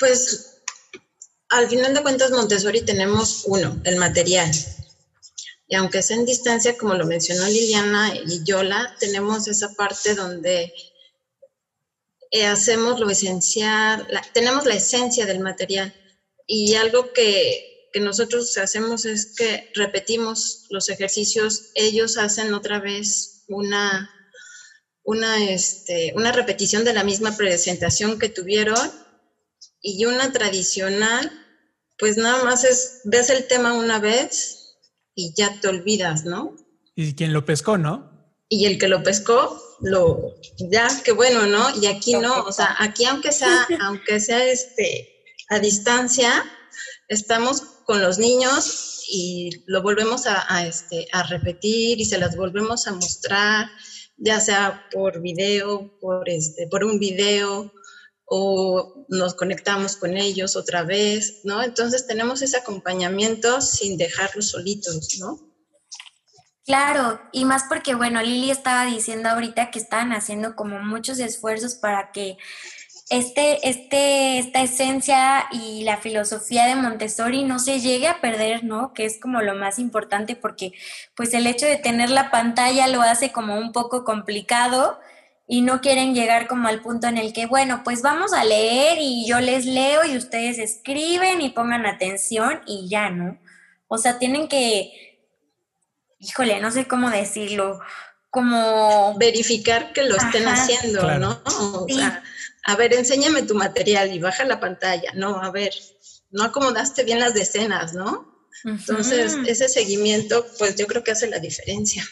Pues al final de cuentas Montessori tenemos uno, el material. Y aunque sea en distancia, como lo mencionó Liliana y Yola, tenemos esa parte donde eh, hacemos lo esencial, tenemos la esencia del material. Y algo que, que, nosotros hacemos es que repetimos los ejercicios, ellos hacen otra vez una, una, este, una repetición de la misma presentación que tuvieron y una tradicional, pues nada más es, ves el tema una vez y ya te olvidas, ¿no? Y quien lo pescó, ¿no? Y el que lo pescó, lo, ya, qué bueno, ¿no? Y aquí no, o sea, aquí aunque sea, aunque sea este, a distancia, estamos con los niños y lo volvemos a, este, a repetir y se las volvemos a mostrar, ya sea por video, por, este, por un video, o nos conectamos con ellos otra vez, ¿no? Entonces tenemos ese acompañamiento sin dejarlos solitos, ¿no? Claro, y más porque, bueno, Lili estaba diciendo ahorita que estaban haciendo como muchos esfuerzos para que este, este, esta esencia y la filosofía de Montessori no se llegue a perder, ¿no? Que es como lo más importante porque pues el hecho de tener la pantalla lo hace como un poco complicado y no quieren llegar como al punto en el que, bueno, pues vamos a leer y yo les leo y ustedes escriben y pongan atención y ya, ¿no? O sea, tienen que, híjole, no sé cómo decirlo, como... Verificar que lo estén haciendo, ¿no? O sea, a ver, enséñame tu material y baja la pantalla, ¿no? A ver, no acomodaste bien las decenas, ¿no? Entonces, ese seguimiento, pues yo creo que hace la diferencia.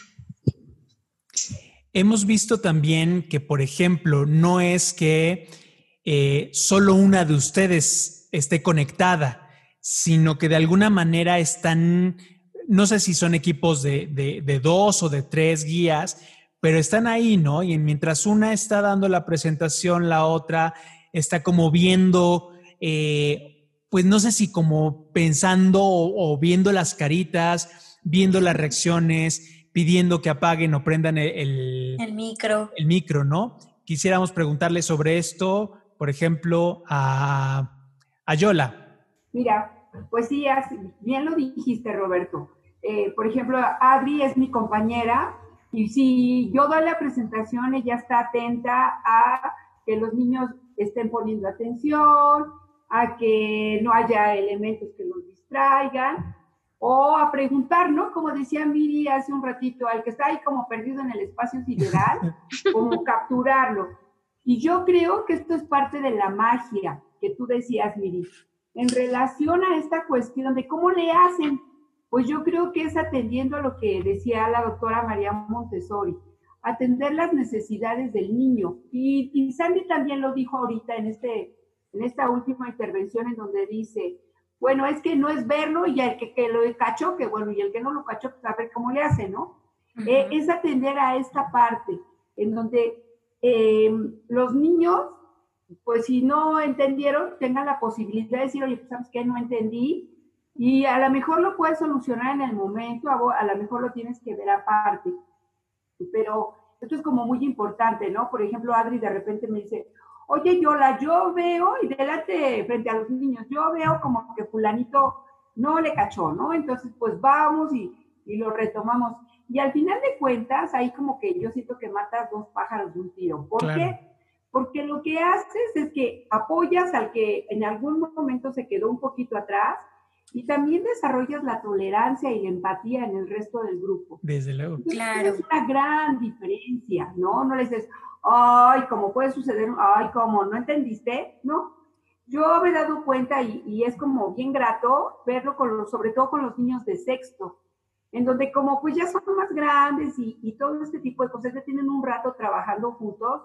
Hemos visto también que, por ejemplo, no es que eh, solo una de ustedes esté conectada, sino que de alguna manera están, no sé si son equipos de, dos o de tres guías, pero están ahí, ¿no? Y mientras una está dando la presentación, la otra está como viendo, eh, pues no sé si como pensando o viendo las caritas, viendo las reacciones pidiendo que apaguen o prendan el, el micro. El micro, ¿no? Quisiéramos preguntarle sobre esto, por ejemplo, a, a Yola. Mira, pues sí, bien lo dijiste, Roberto. Eh, por ejemplo, Adri es mi compañera y si yo doy la presentación, ella está atenta a que los niños estén poniendo atención, a que no haya elementos que los distraigan o a preguntar, ¿no? Como decía Miri hace un ratito, al que está ahí como perdido en el espacio sideral, como capturarlo. Y yo creo que esto es parte de la magia que tú decías, Miri, en relación a esta cuestión de cómo le hacen. Pues yo creo que es atendiendo a lo que decía la doctora María Montessori, atender las necesidades del niño. Y, y Sandy también lo dijo ahorita en, este, en esta última intervención en donde dice, bueno, es que no es verlo y el que, que lo cachó, que bueno, y el que no lo cachó, pues a ver cómo le hace, ¿no? Eh, es atender a esta parte en donde em, los niños, pues si no entendieron, tengan la posibilidad de decir, oye, pues sabes que no entendí, y a lo mejor lo puedes solucionar en el momento, a, lo mejor lo tienes que ver aparte. Pero esto es como muy importante, ¿no? Por ejemplo, Adri de repente me dice, oye, Yola, yo veo, y delante, frente a los niños, yo veo como que fulanito no le cachó, ¿no? Entonces, pues vamos y, y lo retomamos. Y al final de cuentas, ahí como que yo siento que matas dos pájaros de un tiro. ¿Por qué? Porque lo que haces es que apoyas al que en algún momento se quedó un poquito atrás y también desarrollas la tolerancia y la empatía en el resto del grupo. Desde luego. claro. Es una gran diferencia, ¿no? No les dices, ay, como puede suceder, ay, como no entendiste, ¿no? Yo me he dado cuenta y, es como bien grato verlo con sobre todo con los niños de sexto, en donde como pues ya son más grandes y, todo este tipo de cosas, ya tienen un rato trabajando juntos,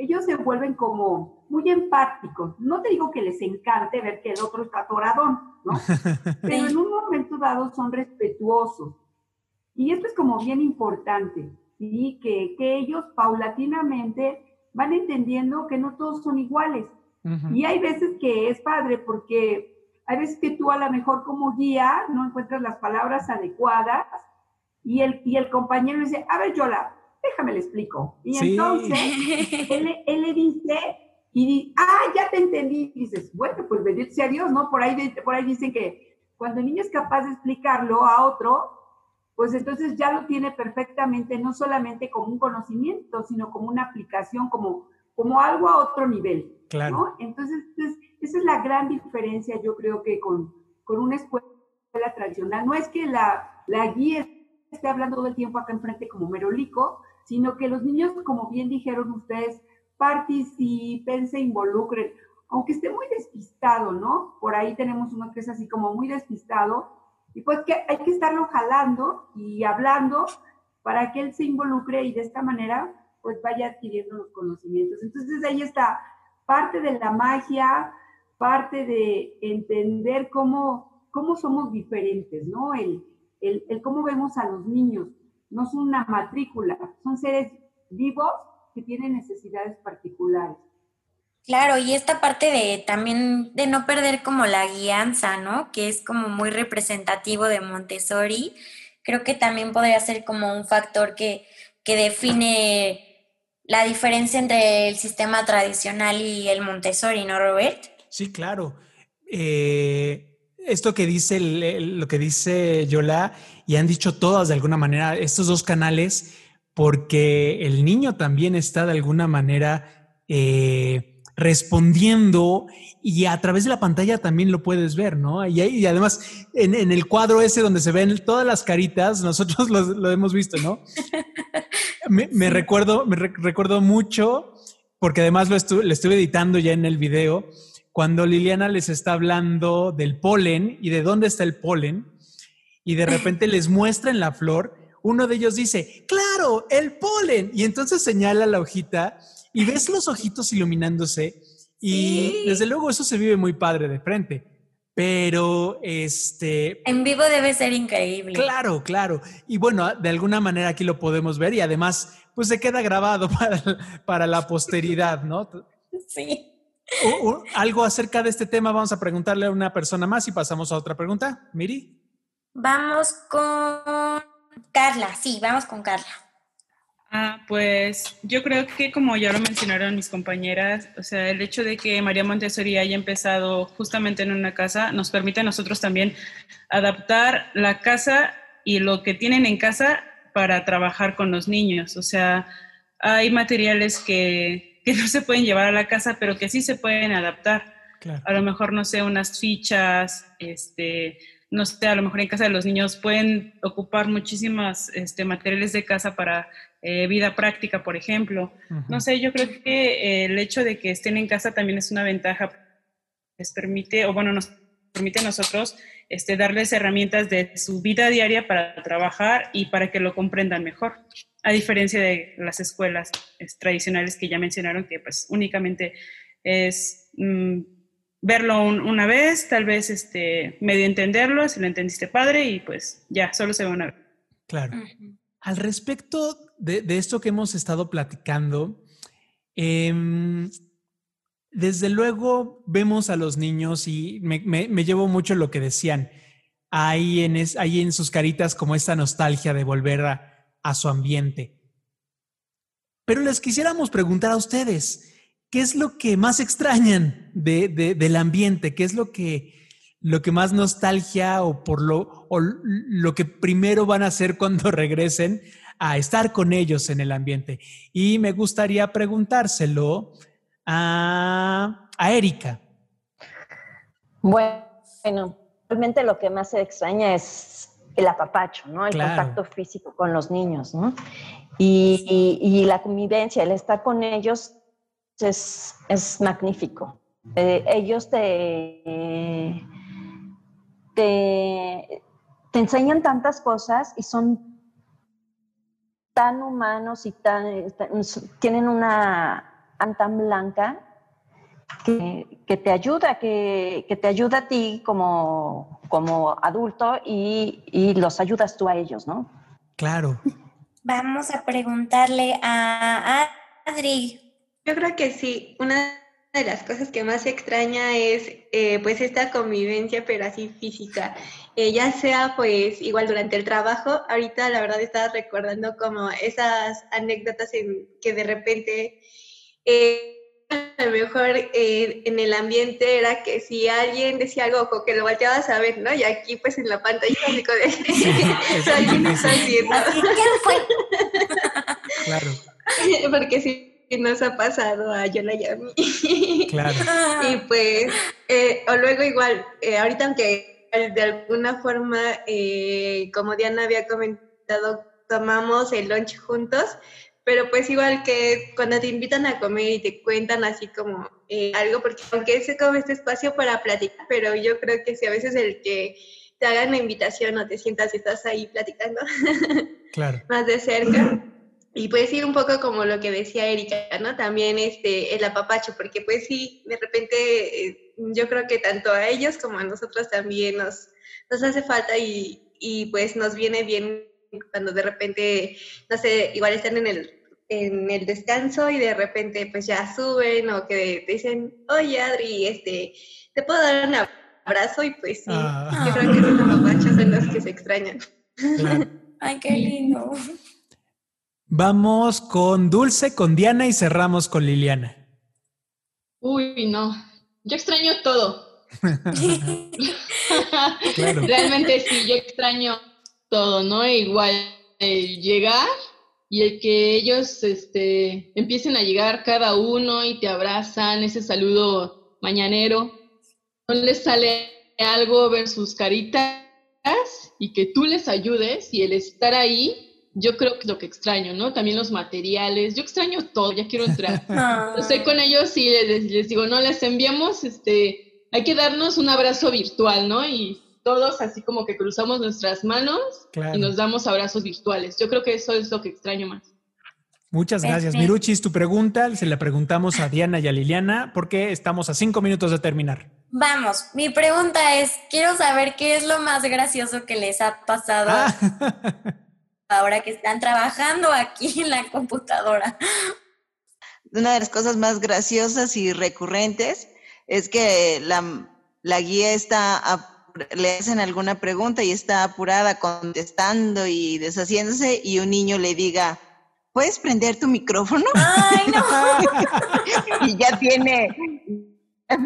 ellos se vuelven como muy empáticos. No te digo que les encante ver que el otro está atoradón, ¿no? Pero en un momento dado son respetuosos. Y esto es como bien importante. ¿sí? Que, que ellos paulatinamente van entendiendo que no todos son iguales. Y hay veces que es padre porque hay veces que tú a lo mejor como guía no encuentras las palabras adecuadas y el, y el compañero dice, a ver, Yola, déjame le explico. Y entonces él, él, le dice, y dice, ah, ya te entendí. Y dices, bueno, pues bendito sea Dios, ¿no? Por ahí, por ahí dicen que cuando el niño es capaz de explicarlo a otro, pues entonces ya lo tiene perfectamente, no solamente como un conocimiento, sino como una aplicación, como, como algo a otro nivel. Claro. Entonces, pues, esa es la gran diferencia, yo creo que con, con una escuela tradicional. No es que la, la guía esté hablando todo el tiempo acá enfrente como merolico, sino que los niños, como bien dijeron ustedes, participen, se involucren, aunque esté muy despistado, ¿no? Por ahí tenemos uno que es así como muy despistado, y pues que hay que estarlo jalando y hablando para que él se involucre y de esta manera pues vaya adquiriendo los conocimientos. Entonces ahí está parte de la magia, parte de entender cómo, cómo somos diferentes, ¿no? El, el, el cómo vemos a los niños. No son una matrícula, son seres vivos que tienen necesidades particulares. Claro, y esta parte de también de no perder como la guianza, ¿no? Que es como muy representativo de Montessori, creo que también podría ser como un factor que, que define la diferencia entre el sistema tradicional y el Montessori, ¿no, Robert? Sí, claro. Eh, esto que dice lo que dice Yola y han dicho todas de alguna manera estos dos canales porque el niño también está de alguna manera eh, respondiendo y a través de la pantalla también lo puedes ver, ¿no? Y, además en, el cuadro ese donde se ven todas las caritas, nosotros lo, hemos visto, ¿no? Me, recuerdo, me recuerdo mucho, porque además lo estuve editando ya en el video, cuando Liliana les está hablando del polen y de dónde está el polen, y de repente les muestra en la flor, uno de ellos dice, claro, el polen, y entonces señala la hojita y ves los ojitos iluminándose, y desde luego eso se vive muy padre de frente. Pero este. En vivo debe ser increíble. Claro, claro. Y bueno, de alguna manera aquí lo podemos ver y además, pues se queda grabado para, para la posteridad, ¿no? Sí algo acerca de este tema, vamos a preguntarle a una persona más y pasamos a otra pregunta. Miri. Vamos con Carla, sí, vamos con Carla. Ah, pues yo creo que como ya lo mencionaron mis compañeras, o sea, el hecho de que María Montessori haya empezado justamente en una casa nos permite a nosotros también adaptar la casa y lo que tienen en casa para trabajar con los niños. O sea, hay materiales que que no se pueden llevar a la casa, pero que sí se pueden adaptar. A lo mejor, no sé, unas fichas, este, no sé, a lo mejor en casa de los niños pueden ocupar muchísimas este, materiales de casa para eh, vida práctica, por ejemplo. No sé, yo creo que eh, el hecho de que estén en casa también es una ventaja. Les permite, o bueno, nos permite a nosotros este, darles herramientas de su vida diaria para trabajar y para que lo comprendan mejor a diferencia de las escuelas tradicionales que ya mencionaron, que pues únicamente es mm, verlo una vez, tal vez este, medio entenderlo, si lo entendiste padre y pues ya, solo se ve una vez. Claro. Al respecto de, esto que hemos estado platicando, em, desde luego vemos a los niños y me, llevo mucho lo que decían. Hay en, hay en sus caritas como esta nostalgia de volver a, a su ambiente. Pero les quisiéramos preguntar a ustedes, ¿qué es lo que más extrañan de, del ambiente? ¿Qué es lo que, lo que más nostalgia o, por lo, o lo que primero van a hacer cuando regresen a estar con ellos en el ambiente? Y me gustaría preguntárselo a, a Erika. Bueno, realmente lo que más se extraña es el apapacho, ¿no? El contacto físico con los niños, ¿no? Y, la convivencia, el estar con ellos es, magnífico. Eh, ellos te, te, enseñan tantas cosas y son tan humanos y tan, tienen una tan blanca que, te ayuda, que, te ayuda a ti como, como adulto y, los ayudas tú a ellos, ¿no? Claro. Vamos a preguntarle a Adri. Yo creo que sí, una de las cosas que más extraña es eh, pues esta convivencia, pero así física. Eh, ya sea pues igual durante el trabajo, ahorita la verdad estaba recordando como esas anécdotas en que de repente eh, a lo mejor en el ambiente era que si alguien decía algo o que lo volteabas a ver, ¿no? Y aquí pues en la pantalla de sí, alguien está haciendo. ¿Quién fue? claro. Porque sí nos ha pasado a Yola y a mí. Claro. y pues, eh, o luego igual, eh, ahorita aunque de alguna forma, eh, como Diana había comentado, tomamos el lunch juntos, pero pues igual que cuando te invitan a comer y te cuentan así como algo, porque aunque se come este espacio para platicar, pero yo creo que si a veces el que te hagan la invitación o te sientas y estás ahí platicando claro. más de cerca, y pues sí, un poco como lo que decía Erika, ¿no? También este, el apapacho, porque pues sí, de repente eh, yo creo que tanto a ellos como a nosotros también nos, nos hace falta y, y pues nos viene bien cuando de repente, no sé, igual están en el, en el descanso y de repente pues ya suben o que te dicen, oye Adri, este, te puedo dar un abrazo y pues sí, Ah. yo creo que esos apapachos son los que se extrañan. Ay, qué lindo. Vamos con Dulce, con Diana y cerramos con Liliana. Uy, no. Yo extraño todo. Claro. Realmente sí, yo extraño todo, ¿no? Igual el llegar y el que ellos este, empiecen a llegar cada uno y te abrazan, ese saludo mañanero. No les sale algo ver sus caritas y que tú les ayudes y el estar ahí, yo creo que es lo que extraño, ¿no? También los materiales, yo extraño todo, ya quiero entrar. Estoy con ellos y les, les digo, no, les enviamos, este, hay que darnos un abrazo virtual, ¿no? Y todos así como que cruzamos nuestras manos Claro. y nos damos abrazos virtuales. Yo creo que eso es lo que extraño más. Muchas gracias. Perfecto. Miruchis, tu pregunta se la preguntamos a Diana y a Liliana porque estamos a cinco minutos de terminar. Vamos, mi pregunta es, quiero saber qué es lo más gracioso que les ha pasado Ah. ahora que están trabajando aquí en la computadora. Una de las cosas más graciosas y recurrentes es que la, la guía está, le hacen alguna pregunta y está apurada contestando y deshaciéndose y un niño le diga, ¿puedes prender tu micrófono? Ay, no. y ya tiene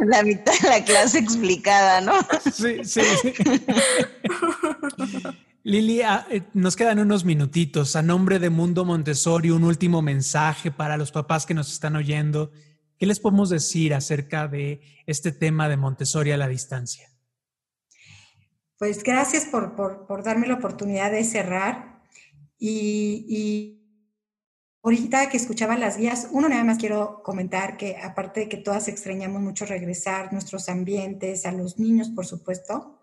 la mitad de la clase explicada, ¿no? Sí, sí, sí. Lili, ah, eh, nos quedan unos minutitos. A nombre de Mundo Montessori, un último mensaje para los papás que nos están oyendo. ¿Qué les podemos decir acerca de este tema de Montessori a la distancia? Pues gracias por, por- darme la oportunidad de cerrar. Y, y ahorita que escuchaba las guías, uno nada más quiero comentar que aparte de que todas extrañamos mucho regresar, nuestros ambientes, a los niños, por supuesto,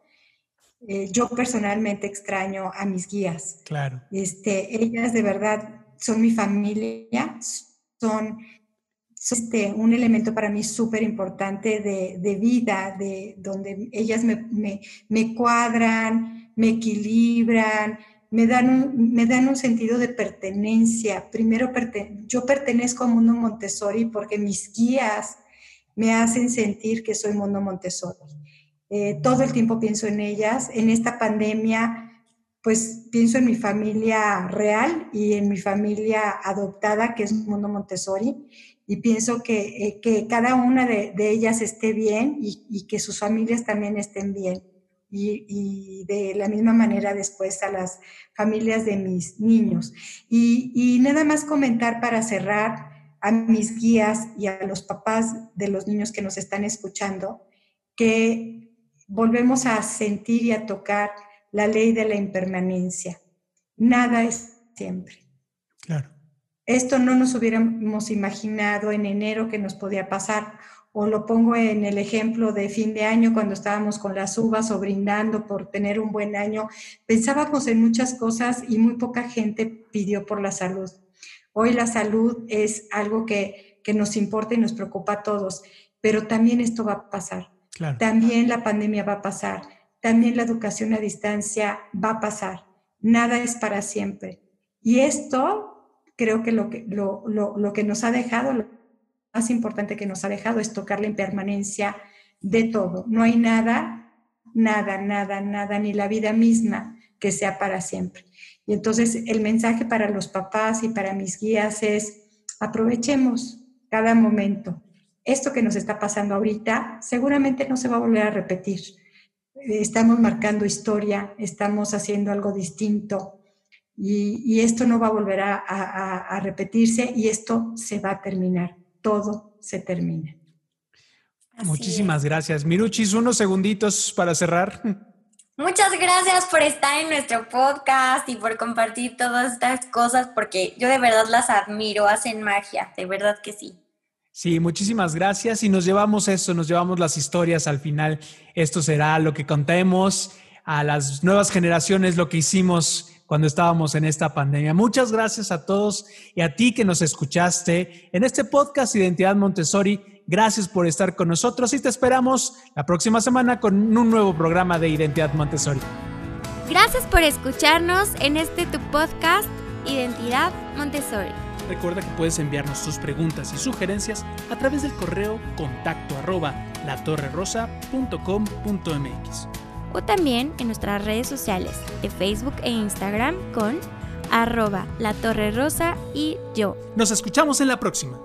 eh, yo personalmente extraño a mis guías. Claro. Este, ellas de verdad son mi familia, son, son, este, un elemento para mí súper importante de, de vida, de donde ellas me, me- me cuadran, me equilibran, me dan un, me dan un sentido de pertenencia. Primero, perte- yo pertenezco a Mundo Montessori porque mis guías me hacen sentir que soy Mundo Montessori. Eh, todo el tiempo pienso en ellas. En esta pandemia, pues pienso en mi familia real y en mi familia adoptada, que es Mundo Montessori, y pienso que, eh, que cada una de, de ellas esté bien y, y que sus familias también estén bien. Y, y de la misma manera después a las familias de mis niños. Y, y nada más comentar para cerrar a mis guías y a los papás de los niños que nos están escuchando, que volvemos a sentir y a tocar la ley de la impermanencia. Nada es siempre. Claro. Esto no nos hubiéramos imaginado en enero que nos podía pasar. O lo pongo en el ejemplo de fin de año, cuando estábamos con las uvas o brindando por tener un buen año. Pensábamos en muchas cosas y muy poca gente pidió por la salud. Hoy la salud es algo que, que nos importa y nos preocupa a todos, pero también esto va a pasar. También la pandemia va a pasar. También la educación a distancia va a pasar. Nada es para siempre. Y esto creo que lo que, lo, lo, lo que nos ha dejado más importante que nos ha dejado es tocar la impermanencia de todo. No hay nada, nada, nada, nada, ni la vida misma que sea para siempre. Y entonces el mensaje para los papás y para mis guías es, aprovechemos cada momento. Esto que nos está pasando ahorita seguramente no se va a volver a repetir. Estamos marcando historia, estamos haciendo algo distinto y, esto no va a volver a, a repetirse y esto se va a terminar todo se termina. Muchísimas gracias. Miruchis, unos segunditos para cerrar. Muchas gracias por estar en nuestro podcast y por compartir todas estas cosas, porque yo de verdad las admiro, hacen magia, de verdad que sí. Sí, muchísimas gracias y nos llevamos eso, nos llevamos las historias al final. Esto será lo que contemos a las nuevas generaciones, lo que hicimos cuando estábamos en esta pandemia. Muchas gracias a todos y a ti que nos escuchaste en este podcast Identidad Montessori. Gracias por estar con nosotros y te esperamos la próxima semana con un nuevo programa de Identidad Montessori. Gracias por escucharnos en este tu podcast Identidad Montessori. Recuerda que puedes enviarnos tus preguntas y sugerencias a través del correo contacto arroba latorrerosa.com.mx o también en nuestras redes sociales de Facebook e Instagram con arroba la torre rosa y yo. Nos escuchamos en la próxima.